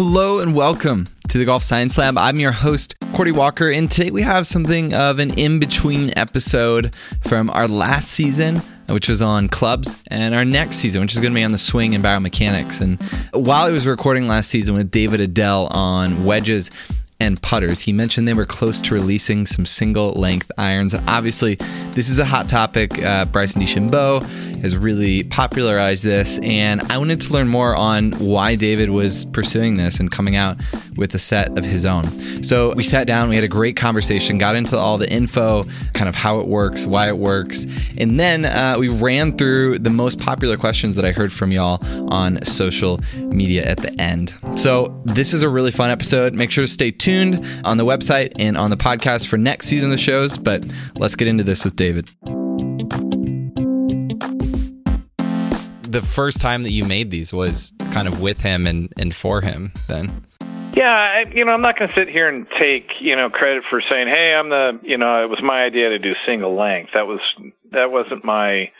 Hello and welcome to the Golf Science Lab. I'm your host, Cordie Walker, and today we have something of an in between episode from our last season, which was on clubs, and our next season, which is going to be on the swing and biomechanics. And while I was recording last season with David Edel on wedges, and putters. He mentioned they were close to releasing some single length irons. Obviously, this is a hot topic. Uh, Bryson DeChambeau has really popularized this, and I wanted to learn more on why David was pursuing this and coming out with a set of his own. So we sat down, we had a great conversation, got into all the info, kind of how it works, why it works, and then uh, we ran through the most popular questions that I heard from y'all on social media at the end. So this is a really fun episode. Make sure to stay tuned on the website and on the podcast for next season of the shows, but let's get into this with David. The first time that you made these was kind of with him and, and for him then. Yeah, I, you know, I'm not going to sit here and take you know credit for saying, "Hey, I'm the," you know, it was my idea to do single length. That was that wasn't my,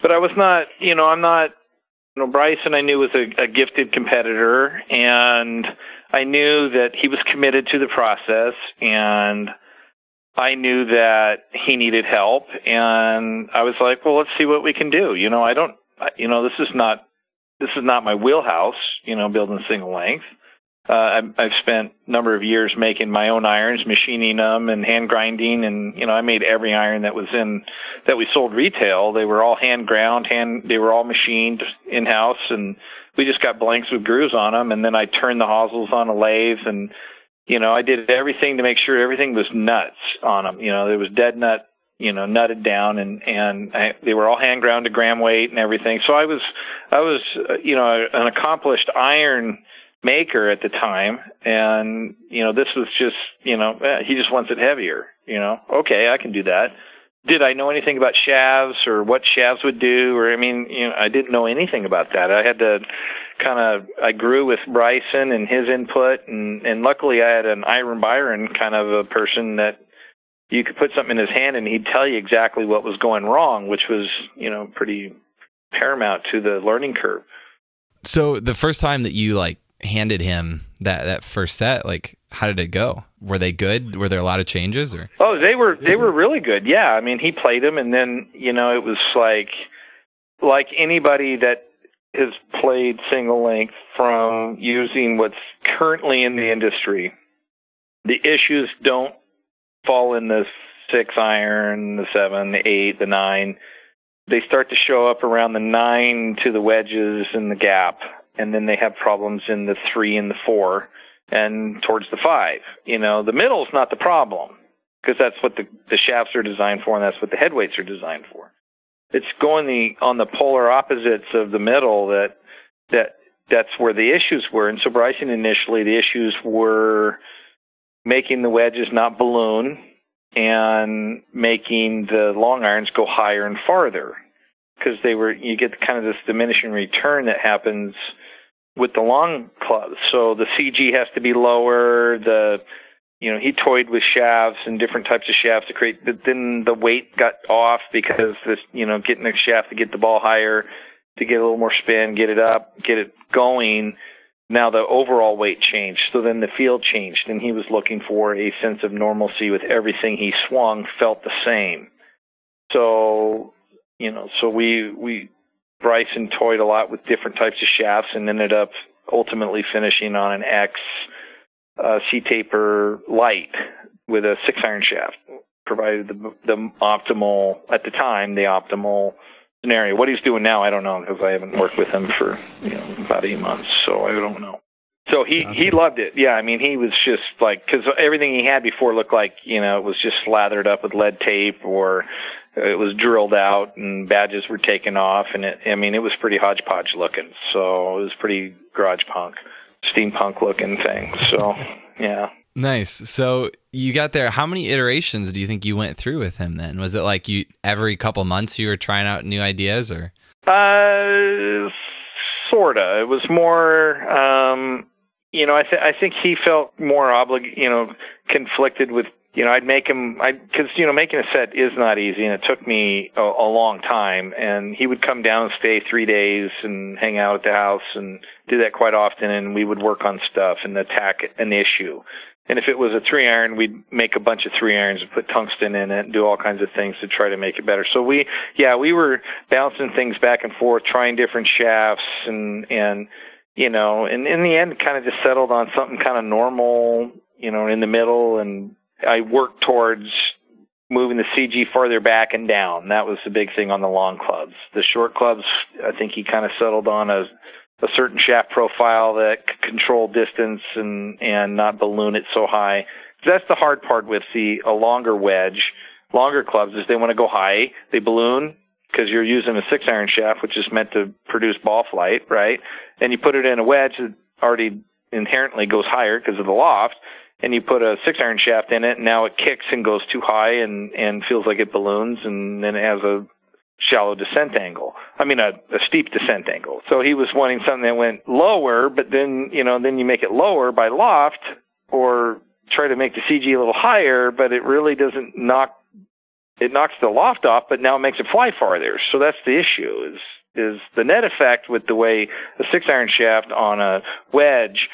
but I was not, you know, I'm not. You know, Bryson I knew was a, a gifted competitor, and I knew that he was committed to the process, and I knew that he needed help, and I was like, well, let's see what we can do. You know, I don't you know, this is not this is not my wheelhouse. You know, building single length. Uh, I've, I've spent a number of years making my own irons, machining them, and hand grinding, and you know, I made every iron that was in that we sold retail. They were all hand ground, hand. They were all machined in house, and we just got blanks with grooves on them, and then I turned the hosels on a lathe, and you know, I did everything to make sure everything was nuts on them. You know, there was dead nut you know nutted down and and I, they were all hand ground to gram weight and everything. So i was i was uh, you know an accomplished iron maker at the time. And you know this was just you know eh, he just wants it heavier you know. Okay i can do that. Did i know anything about shafts or what shafts would do? Or i mean you know i didn't know anything about that. I had to kind of i grew with bryson and his input. And and luckily i had an iron byron kind of a person that you could put something in his hand and he'd tell you exactly what was going wrong, which was, you know, pretty paramount to the learning curve. So the first time that you like handed him that that first set, like how did it go? Were they good? Were there a lot of changes or? Oh, they were they were really good. Yeah, I mean, he played them and then, you know, it was like like anybody that has played single length from using what's currently in the industry. The issues don't fall in the six iron, the seven, the eight, the nine. They start to show up around the nine to the wedges and the gap, and then they have problems in the three and the four, and towards the five. You know, the middle is not the problem because that's what the the shafts are designed for, and that's what the headweights are designed for. It's going the on the polar opposites of the middle that that that's where the issues were. And so Bryson initially the issues were making the wedges not balloon and making the long irons go higher and farther because they were you get kind of this diminishing return that happens with the long clubs. So the CG has to be lower. The you know he toyed with shafts and different types of shafts to create. But then the weight got off because this you know getting the shaft to get the ball higher, to get a little more spin, get it up, get it going now the overall weight changed, so then the field changed, and he was looking for a sense of normalcy with everything he swung felt the same. So, you know, so we we Bryson toyed a lot with different types of shafts and ended up ultimately finishing on an X uh, C taper light with a six iron shaft, provided the the optimal at the time the optimal scenario. What he's doing now, I don't know because I haven't worked with him for you know about eight months, so I don't know. So he he loved it. Yeah, I mean he was just like because everything he had before looked like you know it was just slathered up with lead tape or it was drilled out and badges were taken off and it I mean it was pretty hodgepodge looking. So it was pretty garage punk, steampunk looking thing. So yeah. Nice. So you got there. How many iterations do you think you went through with him then? Was it like you every couple months you were trying out new ideas or? Uh, sorta. It was more. Um, you know, I, th- I think he felt more oblig, you know, conflicted with you know, I'd make him, I because you know, making a set is not easy, and it took me a, a long time. And he would come down and stay three days and hang out at the house and do that quite often. And we would work on stuff and attack an issue. And if it was a three iron, we'd make a bunch of three irons and put tungsten in it and do all kinds of things to try to make it better. So we, yeah, we were bouncing things back and forth, trying different shafts and, and, you know, and in the end, kind of just settled on something kind of normal, you know, in the middle. And I worked towards moving the CG farther back and down. That was the big thing on the long clubs. The short clubs, I think he kind of settled on a a certain shaft profile that control distance and and not balloon it so high. That's the hard part with the a longer wedge, longer clubs is they want to go high, they balloon because you're using a six iron shaft, which is meant to produce ball flight, right? And you put it in a wedge that already inherently goes higher because of the loft, and you put a six iron shaft in it, and now it kicks and goes too high and and feels like it balloons, and then it has a shallow descent angle. I mean, a, a steep descent angle. So he was wanting something that went lower, but then, you know, then you make it lower by loft or try to make the CG a little higher, but it really doesn't knock, it knocks the loft off, but now it makes it fly farther. So that's the issue is, is the net effect with the way a six iron shaft on a wedge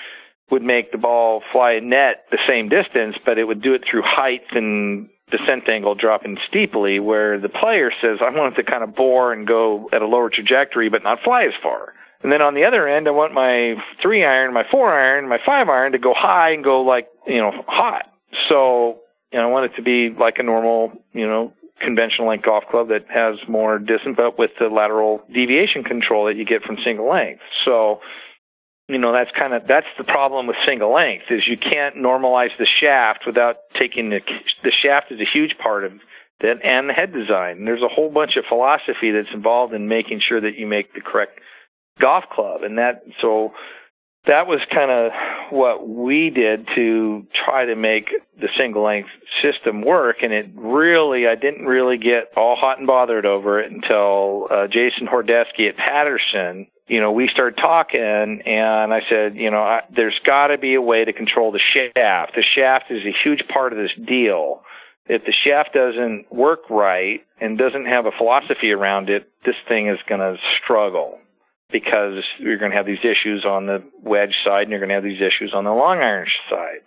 would make the ball fly net the same distance, but it would do it through height and descent angle dropping steeply where the player says, I want it to kind of bore and go at a lower trajectory but not fly as far. And then on the other end, I want my three iron, my four iron, my five iron to go high and go like, you know, hot. So, you know, I want it to be like a normal, you know, conventional length golf club that has more distance, but with the lateral deviation control that you get from single length. So, you know that's kind of that's the problem with single length is you can't normalize the shaft without taking the the shaft is a huge part of that and the head design. And there's a whole bunch of philosophy that's involved in making sure that you make the correct golf club and that so that was kind of what we did to try to make the single length system work and it really I didn't really get all hot and bothered over it until uh, Jason Hordesky at Paderson you know, we started talking, and I said, you know, I, there's got to be a way to control the shaft. The shaft is a huge part of this deal. If the shaft doesn't work right and doesn't have a philosophy around it, this thing is going to struggle because you're going to have these issues on the wedge side and you're going to have these issues on the long iron side.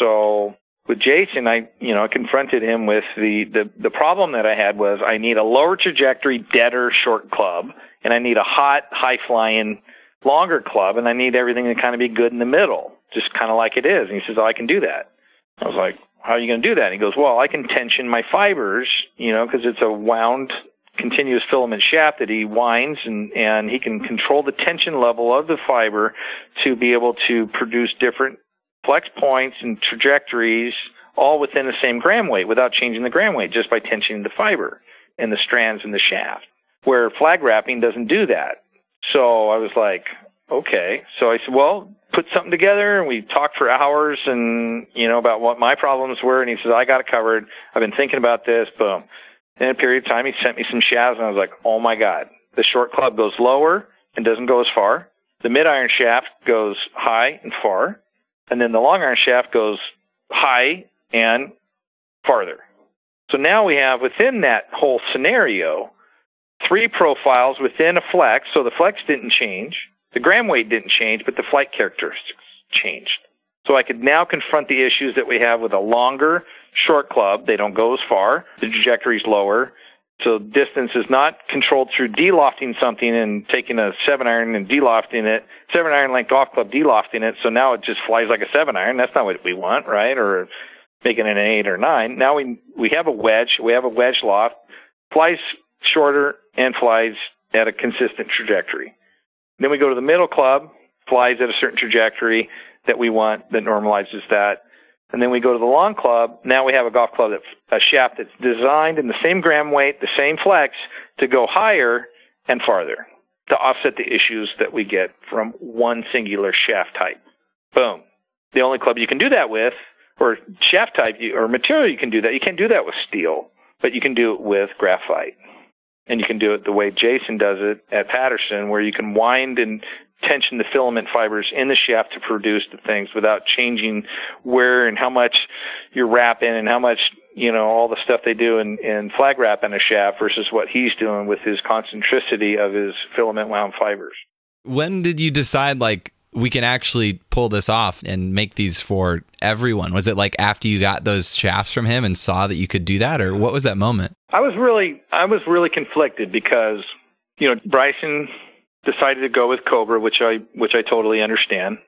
So with Jason, I you know confronted him with the the the problem that I had was I need a lower trajectory, deader short club and I need a hot, high flying, longer club, and I need everything to kind of be good in the middle, just kind of like it is. And he says, "Oh, I can do that." I was like, "How are you going to do that?" And he goes, "Well, I can tension my fibers, you know, because it's a wound." continuous filament shaft that he winds and, and he can control the tension level of the fiber to be able to produce different flex points and trajectories all within the same gram weight without changing the gram weight just by tensioning the fiber and the strands in the shaft where flag wrapping doesn't do that. So I was like, okay. So I said, well, put something together and we talked for hours and, you know, about what my problems were. And he says, I got it covered. I've been thinking about this. Boom. In a period of time, he sent me some shafts and I was like, oh my God, the short club goes lower and doesn't go as far. The mid iron shaft goes high and far. And then the long iron shaft goes high and farther. So now we have within that whole scenario, three profiles within a flex. So the flex didn't change, the gram weight didn't change, but the flight characteristics changed. So I could now confront the issues that we have with a longer short club. They don't go as far. The trajectory is lower. So distance is not controlled through delofting something and taking a seven iron and delofting it, seven iron length golf club delofting it. So now it just flies like a seven iron. That's not what we want, right? Or making it an eight or nine. Now we we have a wedge. We have a wedge loft. Flies shorter and flies at a consistent trajectory. Then we go to the middle club, flies at a certain trajectory that we want that normalizes that. And then we go to the long club. Now we have a golf club that a shaft that's designed in the same gram weight, the same flex to go higher and farther to offset the issues that we get from one singular shaft type. Boom. The only club you can do that with, or shaft type, or material you can do that, you can't do that with steel, but you can do it with graphite and you can do it the way Jason does it at Paderson, where you can wind and tension the filament fibers in the shaft to produce the things without changing where and how much you're wrapping and how much you know all the stuff they do in, in flag wrap in a shaft versus what he's doing with his concentricity of his filament wound fibers. When did you decide like we can actually pull this off and make these for everyone? Was it like after you got those shafts from him and saw that you could do that, or what was that moment? I was really I was really conflicted because you know Bryson decided to go with Cobra, which I which I totally understand,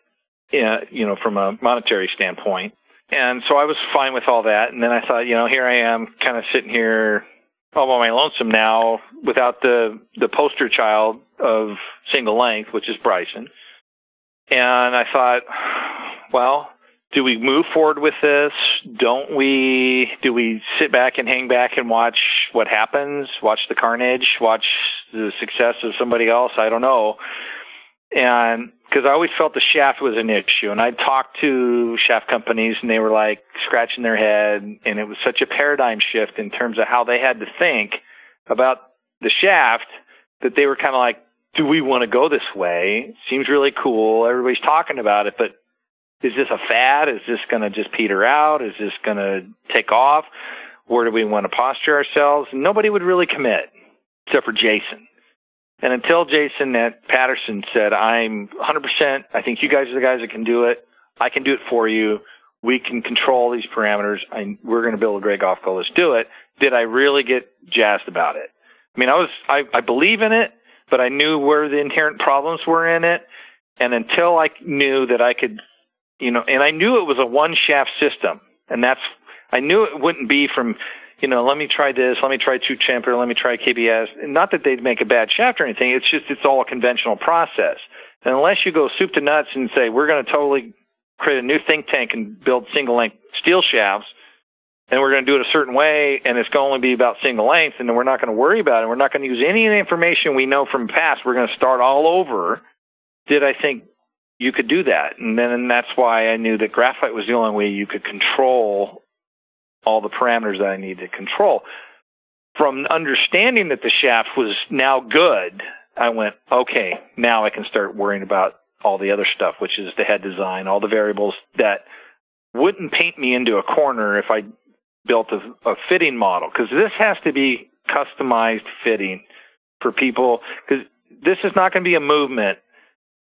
uh, you know, from a monetary standpoint. And so I was fine with all that. And then I thought, you know, here I am, kind of sitting here all by my lonesome now, without the the poster child of single length, which is Bryson. And I thought, well, do we move forward with this? Don't we? Do we sit back and hang back and watch what happens? Watch the carnage? Watch the success of somebody else? I don't know. And because I always felt the shaft was an issue, and I'd talked to shaft companies, and they were like scratching their head, and it was such a paradigm shift in terms of how they had to think about the shaft that they were kind of like, do we want to go this way? Seems really cool. Everybody's talking about it, but is this a fad? Is this going to just peter out? Is this going to take off? Where do we want to posture ourselves? Nobody would really commit except for Jason. And until Jason at Paderson said, I'm 100%, I think you guys are the guys that can do it. I can do it for you. We can control these parameters. I, we're going to build a great golf club. Let's do it. Did I really get jazzed about it? I mean, I was, I, I believe in it, but I knew where the inherent problems were in it. And until I knew that I could, you know, and I knew it was a one shaft system. And that's, I knew it wouldn't be from, you know, let me try this, let me try True Temper, let me try KBS. Not that they'd make a bad shaft or anything. It's just, it's all a conventional process. And unless you go soup to nuts and say, we're going to totally create a new think tank and build single length steel shafts, and we're going to do it a certain way, and it's going to only be about single length, and then we're not going to worry about it. We're not going to use any of the information we know from past. We're going to start all over. Did I think you could do that? And then and that's why I knew that graphite was the only way you could control all the parameters that I need to control. From understanding that the shaft was now good, I went, okay, now I can start worrying about all the other stuff, which is the head design, all the variables that wouldn't paint me into a corner if I built a, a fitting model. Because this has to be customized fitting for people. Because this is not going to be a movement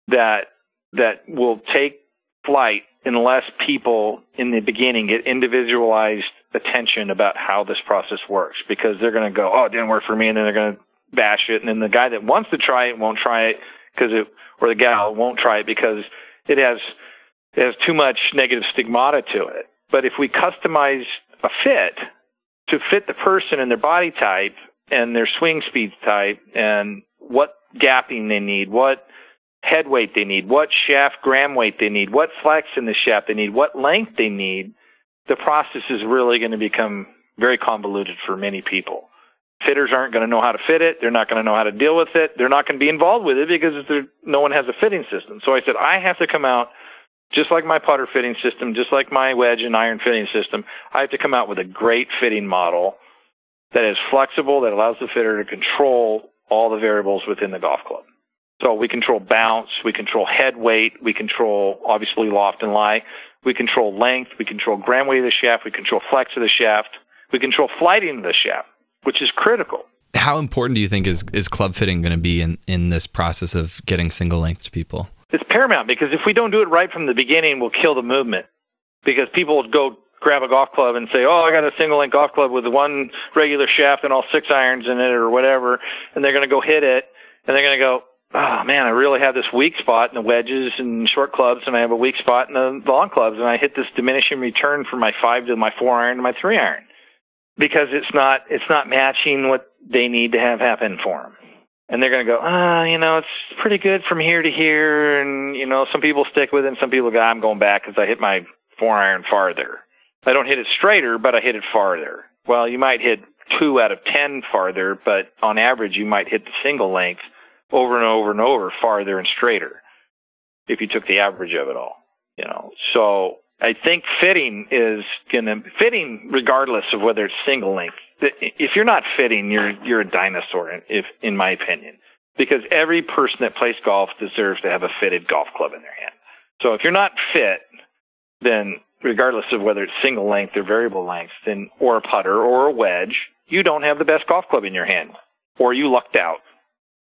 that that will take flight unless people in the beginning get individualized attention about how this process works because they're going to go, oh, it didn't work for me, and then they're going to bash it, and then the guy that wants to try it won't try it because it, or the gal won't try it because it has it has too much negative stigmata to it. But if we customize a fit to fit the person and their body type and their swing speed type and what gapping they need, what head weight they need, what shaft gram weight they need, what flex in the shaft they need, what length they need, the process is really going to become very convoluted for many people. Fitters aren't going to know how to fit it. They're not going to know how to deal with it. They're not going to be involved with it because no one has a fitting system. So I said, I have to come out just like my putter fitting system, just like my wedge and iron fitting system. I have to come out with a great fitting model that is flexible, that allows the fitter to control all the variables within the golf club. So we control bounce, we control head weight, we control obviously loft and lie, we control length, we control gram weight of the shaft, we control flex of the shaft, we control flighting of the shaft, which is critical. How important do you think is, is club fitting going to be in, in this process of getting single length to people? It's paramount because if we don't do it right from the beginning, we'll kill the movement. Because people will go grab a golf club and say, "Oh, I got a single length golf club with one regular shaft and all six irons in it, or whatever," and they're going to go hit it, and they're going to go, oh man, I really have this weak spot in the wedges and short clubs, and I have a weak spot in the long clubs, and I hit this diminishing return from my five to my four iron to my three iron because it's not it's not matching what they need to have happen for them. And they're going to go, ah, you know, it's pretty good from here to here, and you know, some people stick with it, and some people go, I'm going back because I hit my four iron farther. I don't hit it straighter, but I hit it farther. Well, you might hit two out of ten farther, but on average, you might hit the single length over and over and over farther and straighter if you took the average of it all you know so i think fitting is going to fitting regardless of whether it's single length if you're not fitting you're you're a dinosaur if in my opinion because every person that plays golf deserves to have a fitted golf club in their hand. So if you're not fit, then regardless of whether it's single length or variable length, then or a putter or a wedge, you don't have the best golf club in your hand, or you lucked out.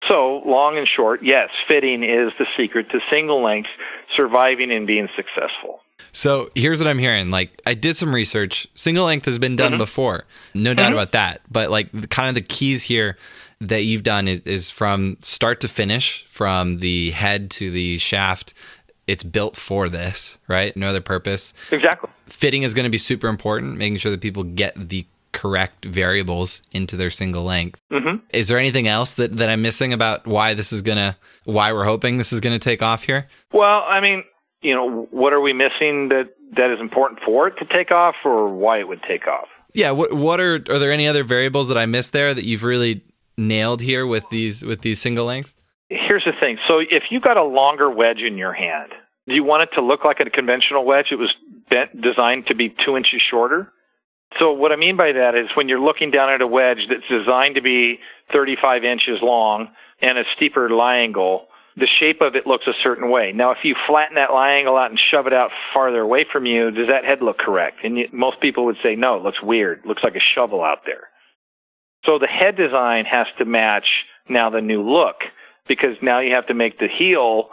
So, long and short, yes, fitting is the secret to single length surviving and being successful. So here's what I'm hearing. Like I did some research. Single length has been done mm-hmm. before, no doubt mm-hmm. about that. But like kind of the keys here that you've done is, is from start to finish, from the head to the shaft. It's built for this, right? No other purpose. Exactly. Fitting is going to be super important, making sure that people get the correct variables into their single length. Mm-hmm. Is there anything else that, that I'm missing about why this is gonna, why we're hoping this is gonna take off here? Well, I mean, you know, what are we missing that that is important for it to take off, or why it would take off? Yeah. What What are are there any other variables that I missed there that you've really nailed here with these with these single lengths? Here's the thing. So if you got a longer wedge in your hand, do you want it to look like a conventional wedge? It was bent, designed to be two inches shorter. So what I mean by that is when you're looking down at a wedge that's designed to be 35 inches long and a steeper lie angle, the shape of it looks a certain way. Now, if you flatten that lie angle out and shove it out farther away from you, does that head look correct? And most people would say, no, it looks weird. It looks like a shovel out there. So the head design has to match now the new look because now you have to make the heel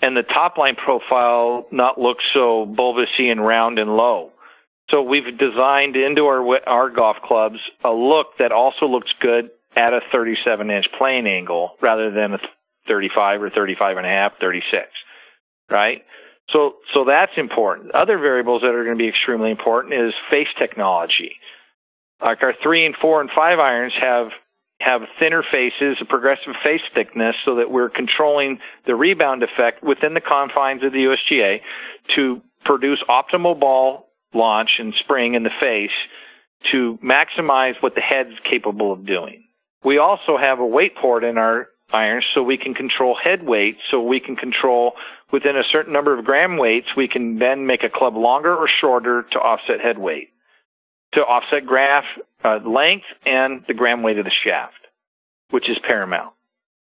and the top line profile not look so bulbousy and round and low. So we've designed into our our golf clubs a look that also looks good at a 37 inch plane angle rather than a 35 or 35 and a half, 36, right? So, so that's important. Other variables that are going to be extremely important is face technology. Like our three and four and five irons have have thinner faces, a progressive face thickness, so that we're controlling the rebound effect within the confines of the USGA to produce optimal ball launch and spring in the face to maximize what the head's capable of doing. We also have a weight port in our irons so we can control head weight, so we can control within a certain number of gram weights, we can then make a club longer or shorter to offset head weight, to offset graph uh, length and the gram weight of the shaft, which is paramount.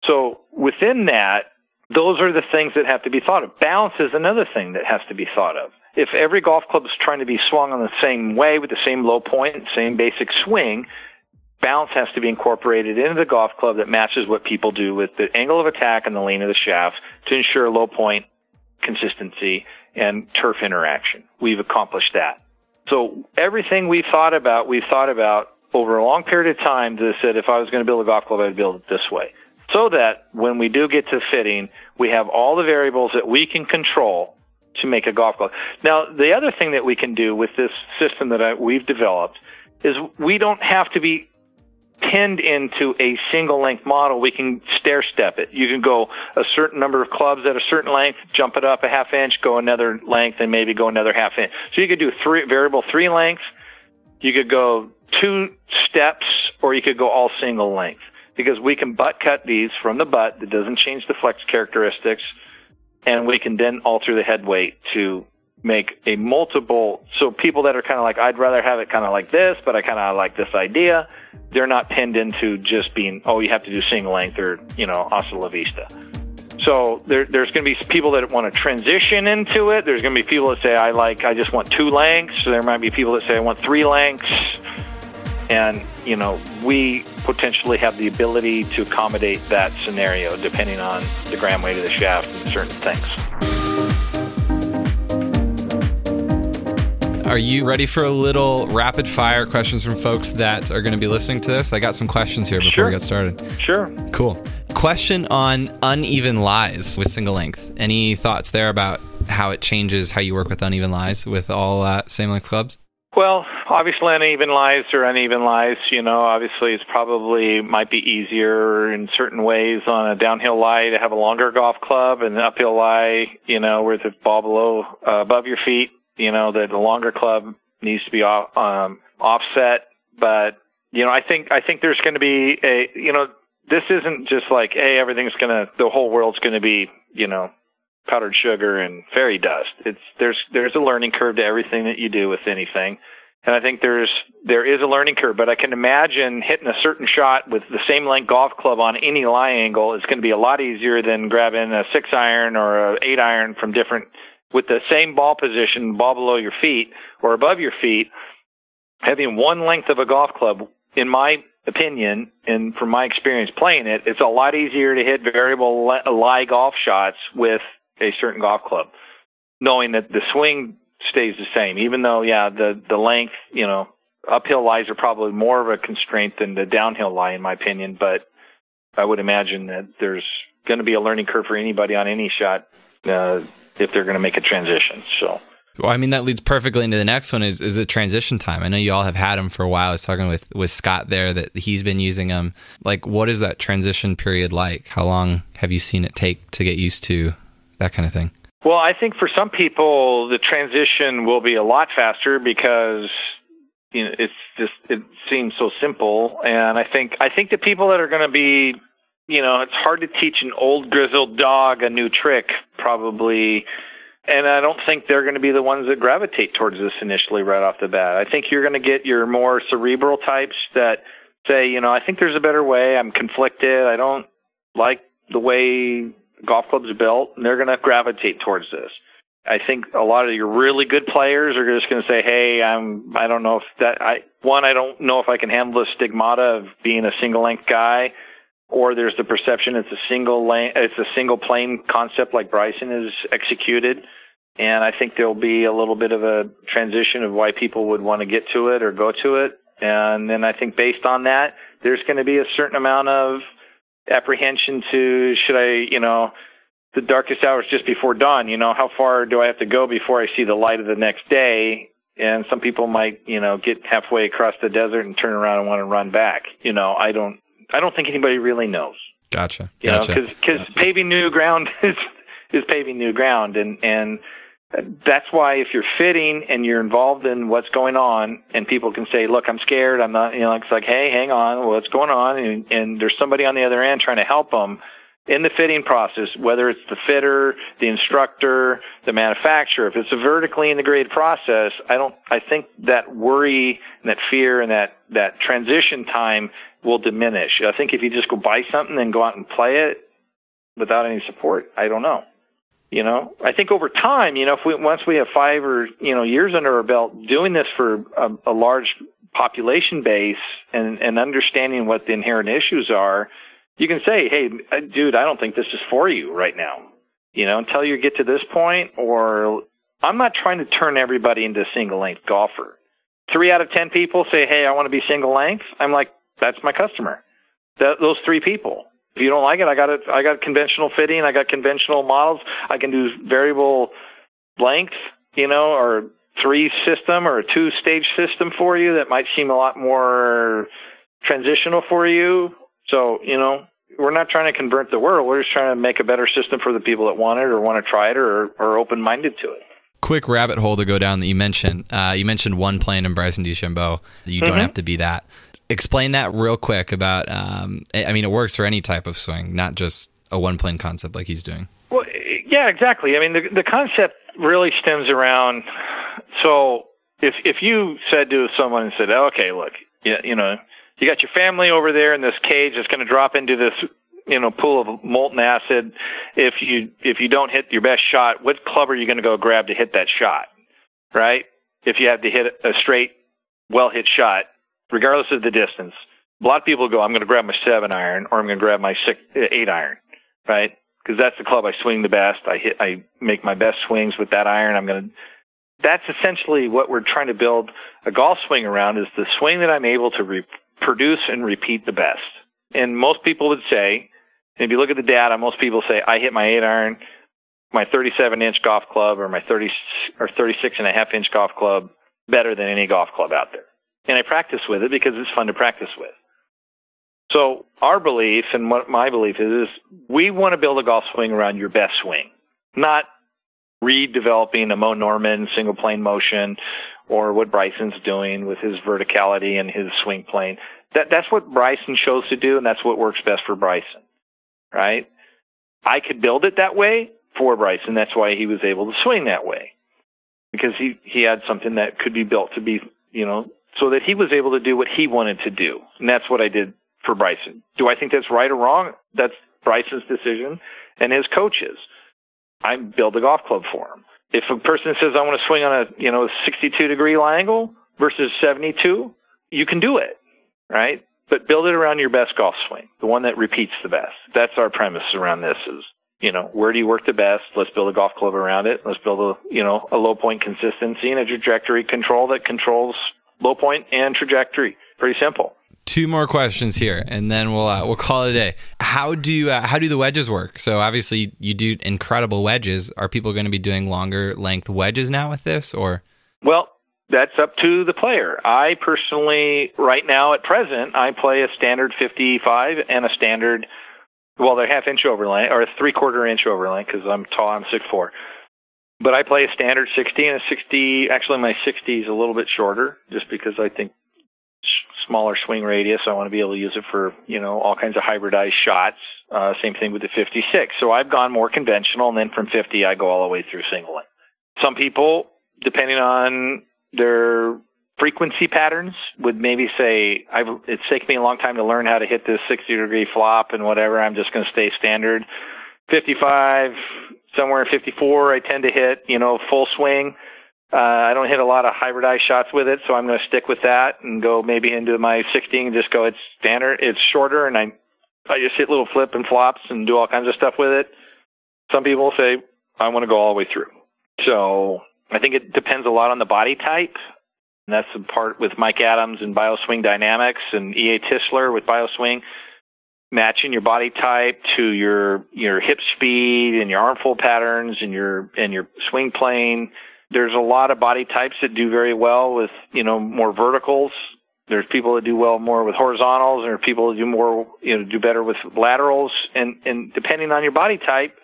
So within that, those are the things that have to be thought of. Balance is another thing that has to be thought of. If every golf club is trying to be swung on the same way with the same low point, same basic swing, balance has to be incorporated into the golf club that matches what people do with the angle of attack and the lean of the shaft to ensure low point consistency and turf interaction. We've accomplished that. So everything we've thought about, we've thought about over a long period of time that said if I was going to build a golf club, I'd build it this way. So that when we do get to fitting, we have all the variables that we can control to make a golf club. Now, the other thing that we can do with this system that I, we've developed is we don't have to be pinned into a single length model, we can stair step it. You can go a certain number of clubs at a certain length, jump it up a half inch, go another length, and maybe go another half inch. So you could do three variable three lengths. You could go two steps, or you could go all single length because we can butt cut these from the butt that doesn't change the flex characteristics, and we can then alter the head weight to make a multiple. So people that are kind of like, I'd rather have it kind of like this, but I kind of like this idea. They're not pinned into just being, oh, you have to do single length or, you know, hasta la vista. So there, there's going to be people that want to transition into it. There's going to be people that say, I like, I just want two lengths. There might be people that say, I want three lengths. And, you know, we potentially have the ability to accommodate that scenario depending on the gram weight of the shaft and certain things. Are you ready for a little rapid fire questions from folks that are going to be listening to this? I got some questions here before sure. we get started. Sure. Cool. Question on uneven lies with single length. Any thoughts there about how it changes how you work with uneven lies with all uh, same length clubs? Well, obviously uneven lies or uneven lies, you know, obviously it's probably might be easier in certain ways on a downhill lie to have a longer golf club and an uphill lie, you know, where the ball below uh, above your feet you know, that the longer club needs to be off, um, offset. But you know, I think I think there's going to be a you know, this isn't just like hey, everything's gonna the whole world's going to be you know powdered sugar and fairy dust. It's there's there's a learning curve to everything that you do with anything. and I think there's there is a learning curve. But I can imagine hitting a certain shot with the same length golf club on any lie angle is going to be a lot easier than grabbing a six iron or a eight iron from different with the same ball position, ball below your feet or above your feet. Having one length of a golf club, in my opinion, and from my experience playing it, it's a lot easier to hit variable lie golf shots with a certain golf club, knowing that the swing stays the same. Even though, yeah, the the length, you know, uphill lies are probably more of a constraint than the downhill lie, in my opinion. But I would imagine that there's going to be a learning curve for anybody on any shot uh, if they're going to make a transition. So. Well, I mean that leads perfectly into the next one is is the transition time. I know you all have had them for a while. I was talking with with Scott there that he's been using them. Like, what is that transition period like? How long have you seen it take to get used to that kind of thing? Well, I think for some people the transition will be a lot faster because you know it's just it seems so simple, and I think I think the people that are going to be you know it's hard to teach an old grizzled dog a new trick probably. And I don't think they're going to be the ones that gravitate towards this initially right off the bat. I think you're going to get your more cerebral types that say, you know, I think there's a better way. I'm conflicted. I don't like the way golf clubs are built, and they're going to gravitate towards this. I think a lot of your really good players are just going to say, "Hey, I'm. I don't know if that. I one. I don't know if I can handle the stigmata of being a single length guy, or there's the perception it's a single lane. It's a single plane concept like Bryson is executed." And I think there'll be a little bit of a transition of why people would want to get to it or go to it. And then I think based on that, there's going to be a certain amount of apprehension to should I, you know, the darkest hours just before dawn, you know, how far do I have to go before I see the light of the next day? And some people might, you know, get halfway across the desert and turn around and want to run back. You know, I don't, I don't think anybody really knows. Gotcha. You gotcha. because paving new ground is is paving new ground, and and that's why if you're fitting and you're involved in what's going on and people can say look i'm scared i'm not you know it's like hey hang on what's going on and, and there's somebody on the other end trying to help them in the fitting process whether it's the fitter the instructor the manufacturer if it's a vertically integrated process i don't i think that worry and that fear and that that transition time will diminish i think if you just go buy something and go out and play it without any support i don't know you know, I think over time, you know, if we once we have five or you know years under our belt doing this for a, a large population base and and understanding what the inherent issues are, you can say, hey, uh, dude, I don't think this is for you right now. You know, until you get to this point, or I'm not trying to turn everybody into a single length golfer. Three out of ten people say, hey, I want to be single length. I'm like, that's my customer. That, those three people. If you don't like it, I got it. I got conventional fitting. I got conventional models. I can do variable length, you know, or three system or a two stage system for you that might seem a lot more transitional for you. So, you know, we're not trying to convert the world. We're just trying to make a better system for the people that want it or want to try it or are open minded to it. Quick rabbit hole to go down that you mentioned. Uh, you mentioned one plane in Bryson DeChambeau. You mm-hmm. don't have to be that explain that real quick about um, i mean it works for any type of swing not just a one plane concept like he's doing well yeah exactly i mean the the concept really stems around so if if you said to someone and said okay look you, you know you got your family over there in this cage that's going to drop into this you know pool of molten acid if you if you don't hit your best shot what club are you going to go grab to hit that shot right if you have to hit a straight well hit shot regardless of the distance. A lot of people go, I'm going to grab my seven iron or I'm going to grab my six, uh, eight iron, right? Because that's the club I swing the best. I hit, I make my best swings with that iron. I'm going to. That's essentially what we're trying to build a golf swing around is the swing that I'm able to reproduce and repeat the best. And most people would say, if you look at the data, most people say I hit my eight iron, my 37 inch golf club or my 30 or 36 and a half inch golf club better than any golf club out there and I practice with it because it's fun to practice with. So our belief and what my belief is, is we want to build a golf swing around your best swing, not redeveloping a Mo Norman single plane motion or what Bryson's doing with his verticality and his swing plane. That that's what Bryson chose to do, and that's what works best for Bryson, right? I could build it that way for Bryson. That's why he was able to swing that way because he he had something that could be built to be you know, so that he was able to do what he wanted to do. And that's what I did for Bryson. Do I think that's right or wrong? That's Bryson's decision and his coaches. I build a golf club for him. If a person says I want to swing on a, you know, 62 degree angle versus 72, you can do it, right? But build it around your best golf swing, the one that repeats the best. That's our premise around this is, you know, where do you work the best? Let's build a golf club around it. Let's build a, you know, a low point consistency and a trajectory control that controls low point and trajectory. Pretty simple. Two more questions here, and then we'll uh, we'll call it a day. How do uh, how do the wedges work? So obviously you do incredible wedges. Are people going to be doing longer length wedges now with this, or? Well, that's up to the player. I personally, right now at present, I play a standard 55 and a standard, well, they're half inch overlay or a three quarter inch overlay because I'm tall. I'm six four. But I play a standard 60 and a 60. Actually, my 60 is a little bit shorter, just because I think smaller swing radius. I want to be able to use it for you know all kinds of hybridized shots. Uh, same thing with the 56. So I've gone more conventional, and then from 50 I go all the way through single. Some people, depending on their frequency patterns, would maybe say it's taken me a long time to learn how to hit this 60 degree flop and whatever. I'm just going to stay standard. 55, somewhere in 54, I tend to hit you know full swing. Uh, I don't hit a lot of hybridized shots with it, so I'm going to stick with that and go maybe into my 16 and just go. It's standard. It's shorter, and I I just hit little flip and flops and do all kinds of stuff with it. Some people say I want to go all the way through. So I think it depends a lot on the body type. And that's the part with Mike Adams and BioSwing Dynamics and EA Tischler with BioSwing, matching your body type to your your hip speed and your armful patterns and your and your swing plane there's a lot of body types that do very well with, you know, more verticals. There's people that do well more with horizontals, and there are people that do more, you know, do better with laterals. And, and depending on your body type,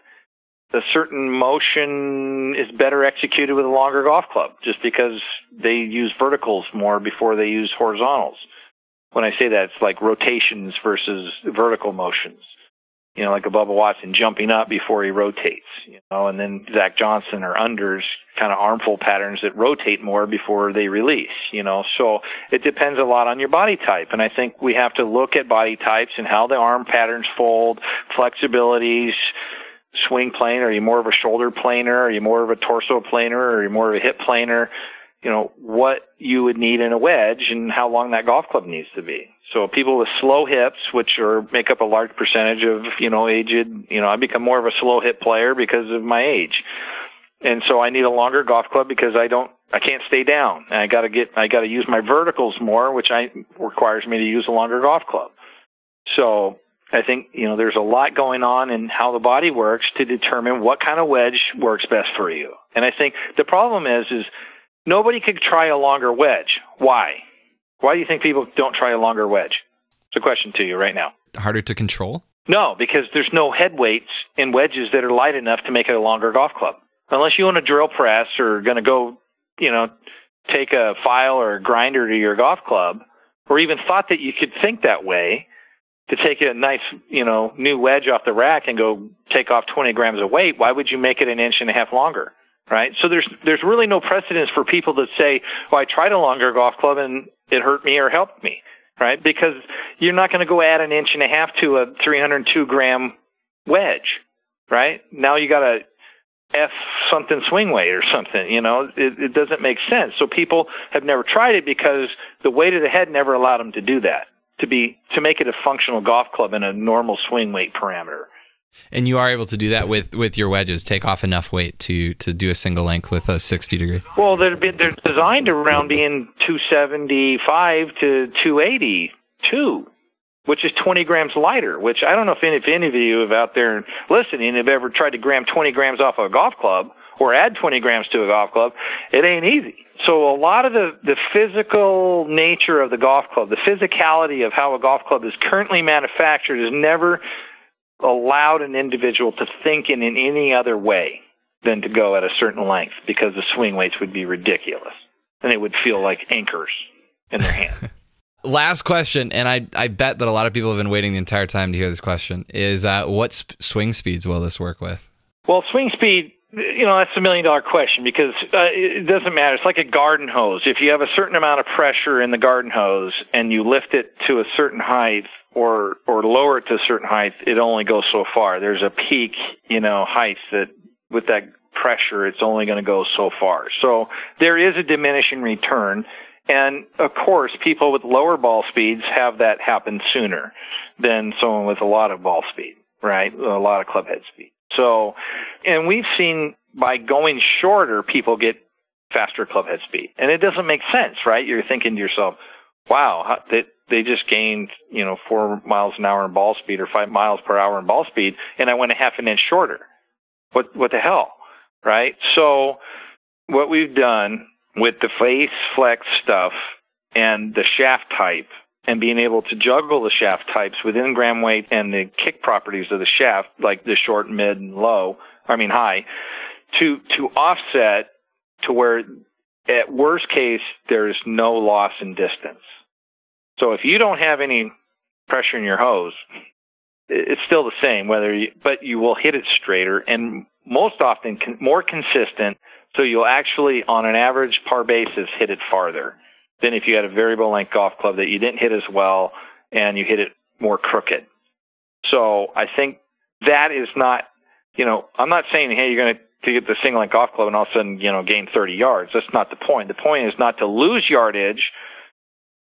a certain motion is better executed with a longer golf club just because they use verticals more before they use horizontals. When I say that, it's like rotations versus vertical motions you know, like a Bubba Watson jumping up before he rotates, you know, and then Zach Johnson or unders kind of armful patterns that rotate more before they release, you know. So it depends a lot on your body type. And I think we have to look at body types and how the arm patterns fold, flexibilities, swing plane. Are you more of a shoulder planer? Are you more of a torso planer? Are you more of a hip planer? You know, what you would need in a wedge and how long that golf club needs to be. So people with slow hips, which are make up a large percentage of you know aged, you know, I become more of a slow hip player because of my age, and so I need a longer golf club because I don't, I can't stay down. And I got to get, I got to use my verticals more, which I requires me to use a longer golf club. So I think you know there's a lot going on in how the body works to determine what kind of wedge works best for you. And I think the problem is is nobody could try a longer wedge. Why? Why do you think people don't try a longer wedge? It's a question to you right now. Harder to control? No, because there's no head weights in wedges that are light enough to make it a longer golf club. Unless you own a drill press or going to go, you know, take a file or a grinder to your golf club, or even thought that you could think that way to take a nice, you know, new wedge off the rack and go take off 20 grams of weight, why would you make it an inch and a half longer? Right? So there's there's really no precedence for people that say, "Well, I tried a longer golf club and it hurt me or helped me, right? Because you're not going to go add an inch and a half to a 302 gram wedge, right? Now you got a F something swing weight or something, you know, it, it doesn't make sense. So people have never tried it because the weight of the head never allowed them to do that, to be, to make it a functional golf club in a normal swing weight parameter. And you are able to do that with, with your wedges, take off enough weight to, to do a single length with a 60 degree. Well, they're, they're designed around being 275 to 282, which is 20 grams lighter, which I don't know if any, if any of you have out there listening have ever tried to gram 20 grams off of a golf club or add 20 grams to a golf club. It ain't easy. So a lot of the, the physical nature of the golf club, the physicality of how a golf club is currently manufactured is never allowed an individual to think in, in any other way than to go at a certain length because the swing weights would be ridiculous and it would feel like anchors in their hand. Last question, and I, I bet that a lot of people have been waiting the entire time to hear this question is uh, what sp- swing speeds will this work with? Well, swing speed you know that's a million dollar question because uh, it doesn't matter. It's like a garden hose. If you have a certain amount of pressure in the garden hose and you lift it to a certain height or or lower it to a certain height, it only goes so far. There's a peak, you know, height that with that pressure, it's only going to go so far. So there is a diminishing return. And of course, people with lower ball speeds have that happen sooner than someone with a lot of ball speed, right? A lot of club head speed. So, and we've seen by going shorter, people get faster club head speed. And it doesn't make sense, right? You're thinking to yourself, wow, they, they just gained, you know, four miles an hour in ball speed or five miles per hour in ball speed, and I went a half an inch shorter. What, what the hell? Right? So, what we've done with the face flex stuff and the shaft type and being able to juggle the shaft types within gram weight and the kick properties of the shaft, like the short, mid, and low, I mean high, to to offset to where at worst case there's no loss in distance. So if you don't have any pressure in your hose, it's still the same whether you, but you will hit it straighter and most often con- more consistent so you'll actually on an average par basis hit it farther than if you had a variable length golf club that you didn't hit as well and you hit it more crooked. So I think that is not, you know, I'm not saying, hey, you're going to to get the single length golf club and all of a sudden, you know, gain 30 yards. That's not the point. The point is not to lose yardage,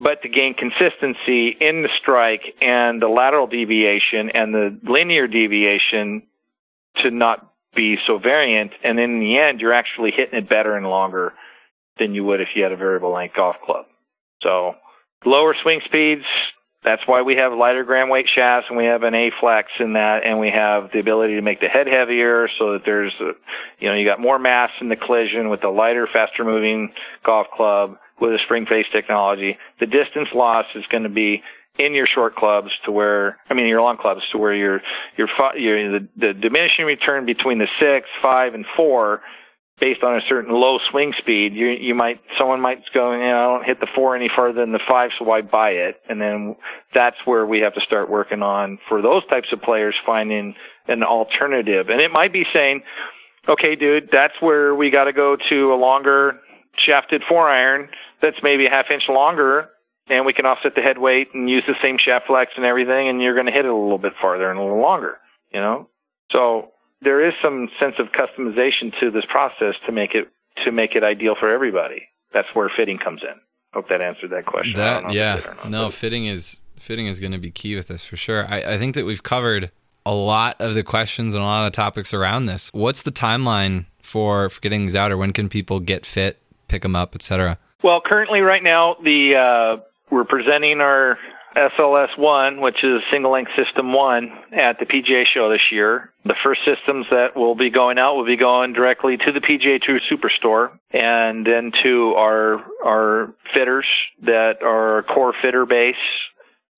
but to gain consistency in the strike and the lateral deviation and the linear deviation to not be so variant. And in the end, you're actually hitting it better and longer than you would if you had a variable length golf club. So lower swing speeds, that's why we have lighter gram weight shafts and we have an A flex in that and we have the ability to make the head heavier so that there's, a, you know, you got more mass in the collision with the lighter, faster moving golf club with a spring face technology. The distance loss is going to be in your short clubs to where, I mean, your long clubs to where your, your, your the, the diminishing return between the six, five, and four based on a certain low swing speed, you you might someone might go, you know, I don't hit the four any farther than the five, so why buy it? And then that's where we have to start working on for those types of players finding an alternative. And it might be saying, okay, dude, that's where we got to go to a longer shafted four iron that's maybe a half inch longer. And we can offset the head weight and use the same shaft flex and everything, and you're going to hit it a little bit farther and a little longer, you know. So there is some sense of customization to this process to make it to make it ideal for everybody. That's where fitting comes in. Hope that answered that question. That yeah, not, no, but. fitting is fitting is going to be key with this for sure. I, I think that we've covered a lot of the questions and a lot of the topics around this. What's the timeline for, for getting these out, or when can people get fit, pick them up, etc.? Well, currently, right now, the uh, we're presenting our SLS 1, which is single length system 1 at the PGA show this year. The first systems that will be going out will be going directly to the PGA Tour Superstore and then to our our fitters that are core fitter base.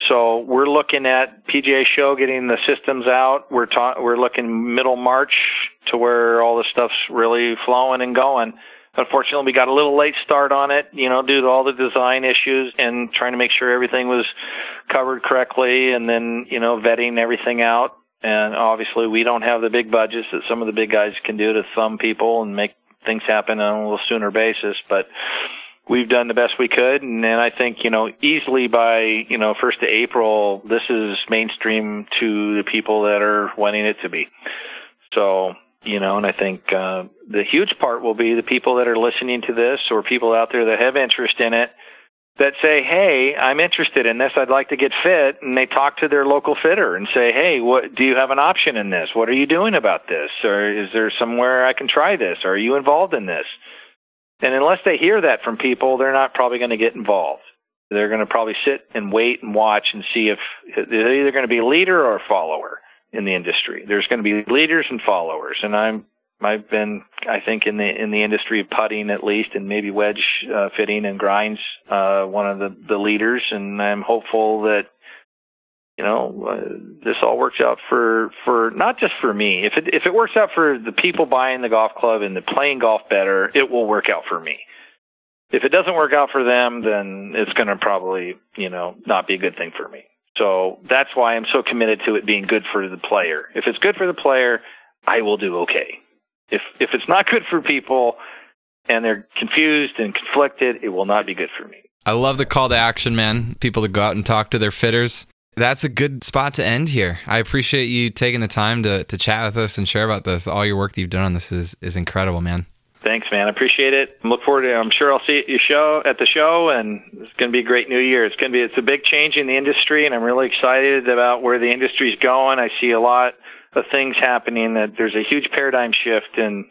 So we're looking at PGA show getting the systems out. We're ta- we're looking middle March to where all the stuff's really flowing and going. Unfortunately, we got a little late start on it, you know, due to all the design issues and trying to make sure everything was covered correctly and then, you know, vetting everything out. And obviously, we don't have the big budgets that some of the big guys can do to thumb people and make things happen on a little sooner basis. But we've done the best we could. And then I think, you know, easily by, you know, 1st of April, this is mainstream to the people that are wanting it to be. So you know, and I think uh, the huge part will be the people that are listening to this or people out there that have interest in it that say, "Hey, I'm interested in this. I'd like to get fit," and they talk to their local fitter and say, "Hey, what do you have an option in this? What are you doing about this? Or is there somewhere I can try this? Are you involved in this?" And unless they hear that from people, they're not probably going to get involved. They're going to probably sit and wait and watch and see if they're either going to be a leader or a follower in the industry. There's going to be leaders and followers, and I'm I've been I think in the in the industry of putting at least, and maybe wedge uh, fitting and grinds, uh, one of the the leaders, and I'm hopeful that you know uh, this all works out for for not just for me. If it if it works out for the people buying the golf club and the playing golf better, it will work out for me. If it doesn't work out for them, then it's going to probably you know not be a good thing for me. So that's why I'm so committed to it being good for the player. If it's good for the player, I will do okay. if if it's not good for people and they're confused and conflicted, it will not be good for me. I love the call to action, man. People to go out and talk to their fitters. That's a good spot to end here. I appreciate you taking the time to, to chat with us and share about this. All your work that you've done on this is, is incredible, man. Thanks, man. I appreciate it. I Look forward to. it. I'm sure I'll see you show at the show, and it's going to be a great new year. It's going to be. It's a big change in the industry, and I'm really excited about where the industry's going. I see a lot of things happening. That there's a huge paradigm shift in,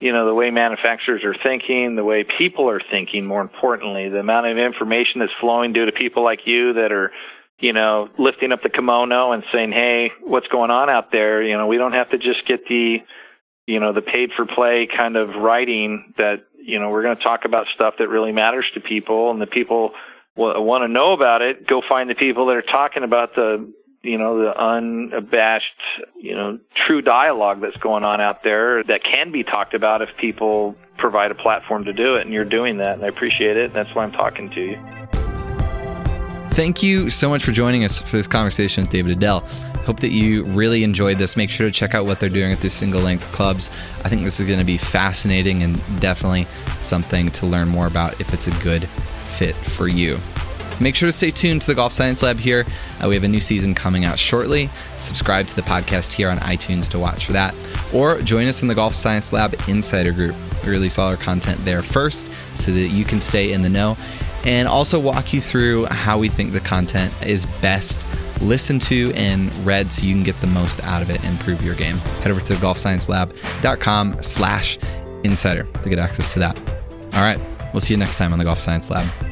you know, the way manufacturers are thinking, the way people are thinking. More importantly, the amount of information that's flowing due to people like you that are you know, lifting up the kimono and saying, "Hey, what's going on out there?" You know, we don't have to just get the, you know, the paid for play kind of writing that, you know, we're going to talk about stuff that really matters to people and the people want to know about it. Go find the people that are talking about the, you know, the unabashed, you know, true dialogue that's going on out there that can be talked about if people provide a platform to do it. And you're doing that, and I appreciate it. And that's why I'm talking to you. Thank you so much for joining us for this conversation with David Edel. Hope that you really enjoyed this. Make sure to check out what they're doing at the single length clubs. I think this is going to be fascinating and definitely something to learn more about if it's a good fit for you. Make sure to stay tuned to the Golf Science Lab here. Uh, we have a new season coming out shortly. Subscribe to the podcast here on iTunes to watch for that. Or join us in the Golf Science Lab Insider Group. We release all our content there first so that you can stay in the know and also walk you through how we think the content is best listened to and read so you can get the most out of it and improve your game. Head over to golfsciencelab.com slash insider to get access to that. All right, we'll see you next time on the Golf Science Lab.